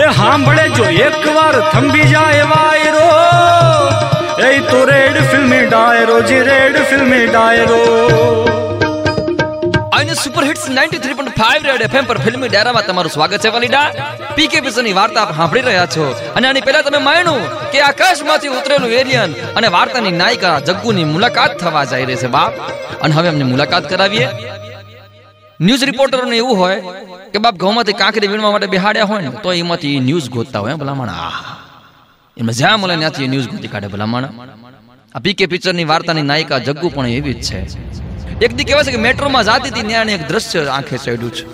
એ સાંભળે જો, એકવાર થંભી જાય વાયરો. એ તો રેડ ફિલ્મી ડાયરો, જી રેડ ફિલ્મી ડાયરો. અને સુપર હિટ્સ 93.5 રેડ એફએમ પર ફિલ્મી ડાયરામાં તમારું સ્વાગત છે વાલીડા પીકે વિશેની વાર્તા આપ સાંભળી રહ્યા છો. અને આની પહેલા તમે માણ્યું કે આકાશમાંથી ઉતરેલું એલિયન અને વાર્તાની નાયિકા જગ્ગુની મુલાકાત થવા જઈ રહી છે બાપ. અને હવે અમને મુલાકાત કરાવીએ. ન્યૂઝ રિપોર્ટરોને એવું હોય કે બાપ ઘઉંમાંથી કાંકરી વીણવા માટે બિહાડ્યા હોય ને, તો એમાંથી ન્યૂઝ ગોતતા હોય ભલામણ? આ એમાં જ્યાં મળે ત્યાંથી ન્યૂઝ ગોતી કાઢે, ભલામણ? આ પીકે પિક્ચરની વાર્તાની નાયિકા જગ્ગુ પણ એવી જ છે. એક દી કહેવાય છે કે મેટ્રોમાં જાતી હતી ત્યાં એક દ્રશ્ય આંખે ચડ્યું છે.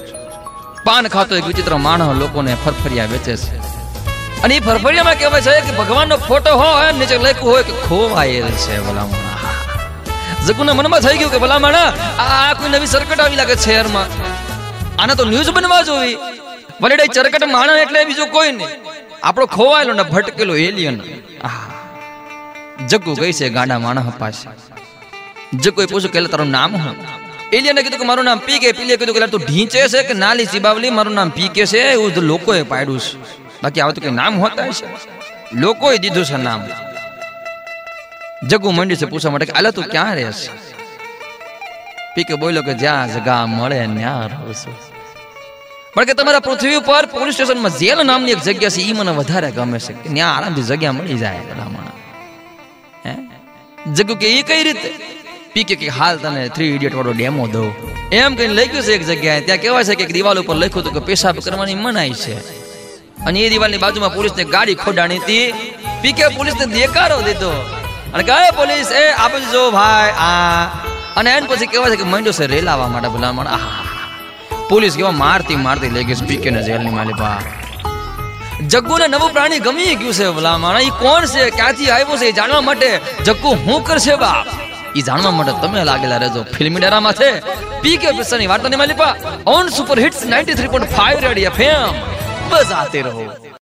પાન ખાતો એક વિચિત્ર માણસ લોકોને ફરફરિયા વેચે છે. અને એ ફરફરિયામાં કહેવાય છે કે ભગવાનનો ફોટો હોય, નીચે લખ્યું હોય કે ખોવાયેલ છે, ભલામણ. જગુના મનમાં થઈ ગયું કે ભલા માણા આ કોઈ નવી સરકટ આવી લાગે છે શહેરમાં આને તો ન્યૂઝ બનવા જોવી. વલેડા ચરકટ માણસ એટલે બીજું કોઈ નહીં. આપણો ખોવાયેલો ને ભટકેલો એલિયન જગ્ગુ ગઈ છે ગાડા માણા પાસે. એ પૂછ્યું કે તારું નામ હું એલિયને કીધું કે, મારું નામ પી કે. પીલે કીધું કે તું ઢીંચે છે કે નાલી ચીબાવલી મારું નામ પી કે છે? એવું લોકોએ પાડ્યું છે. બાકી આવું તો કઈ નામ હોતા છે લોકોએ દીધું છે નામ. જગ્ગુ મંડી છે પૂછવા માટે કે તું ક્યાં રહે છે? પીકે બોલ્યો કે જ્યાં જગા મળે ત્યાં રહું છું. પણ કે તમારા પૃથ્વી ઉપર પોલીસ સ્ટેશનમાં જેલ નામની એક જગ્યા છે એ મને વધારે ગમે છે. ત્યાં આરામથી જગ્યા મળી જાય ભલામણ. હે? જગુ કે એ કઈ રીતે? પીકે કે હાલ તને થ્રી ઇડિયટ વાળો ડેમો દઉં. એમ કઈ લખ્યું છે એક જગ્યાએ. ત્યાં કહેવાય છે કે એક દિવાલ ઉપર લખ્યું હતું કે પેશાબ કરવાની મનાઈ છે. અને એ દિવાલની બાજુમાં પોલીસને ગાડી ખોડાણી હતી. પીકે પોલીસને દેકારો દીધો. અને કહે પોલીસ, એ આપજો ભાઈ, આ. અને એને પછી કહેવાય છે કે મંડ્યો છે રેલ આવવા માટે ભલામણ. આહા પોલીસ કેવા મારતી મારતી લઈ ગઈ પીકે ને જેલની માલિપા જગ્ગુને નવું પ્રાણી ગમી ગયું છે ભલામણ. ઈ કોણ છે? ક્યાંથી આવ્યો છે એ જાણવા માટે? જગ્ગુ, હું કરશે બાપ ઈ જાણવા માટે તમે લાગેલા રહેજો. ફિલ્મી ડરામાં છે. પીકે પિક્ચરની વાર્તાની માલિપા on super hits 93.5 radio FM બજાતે રહો.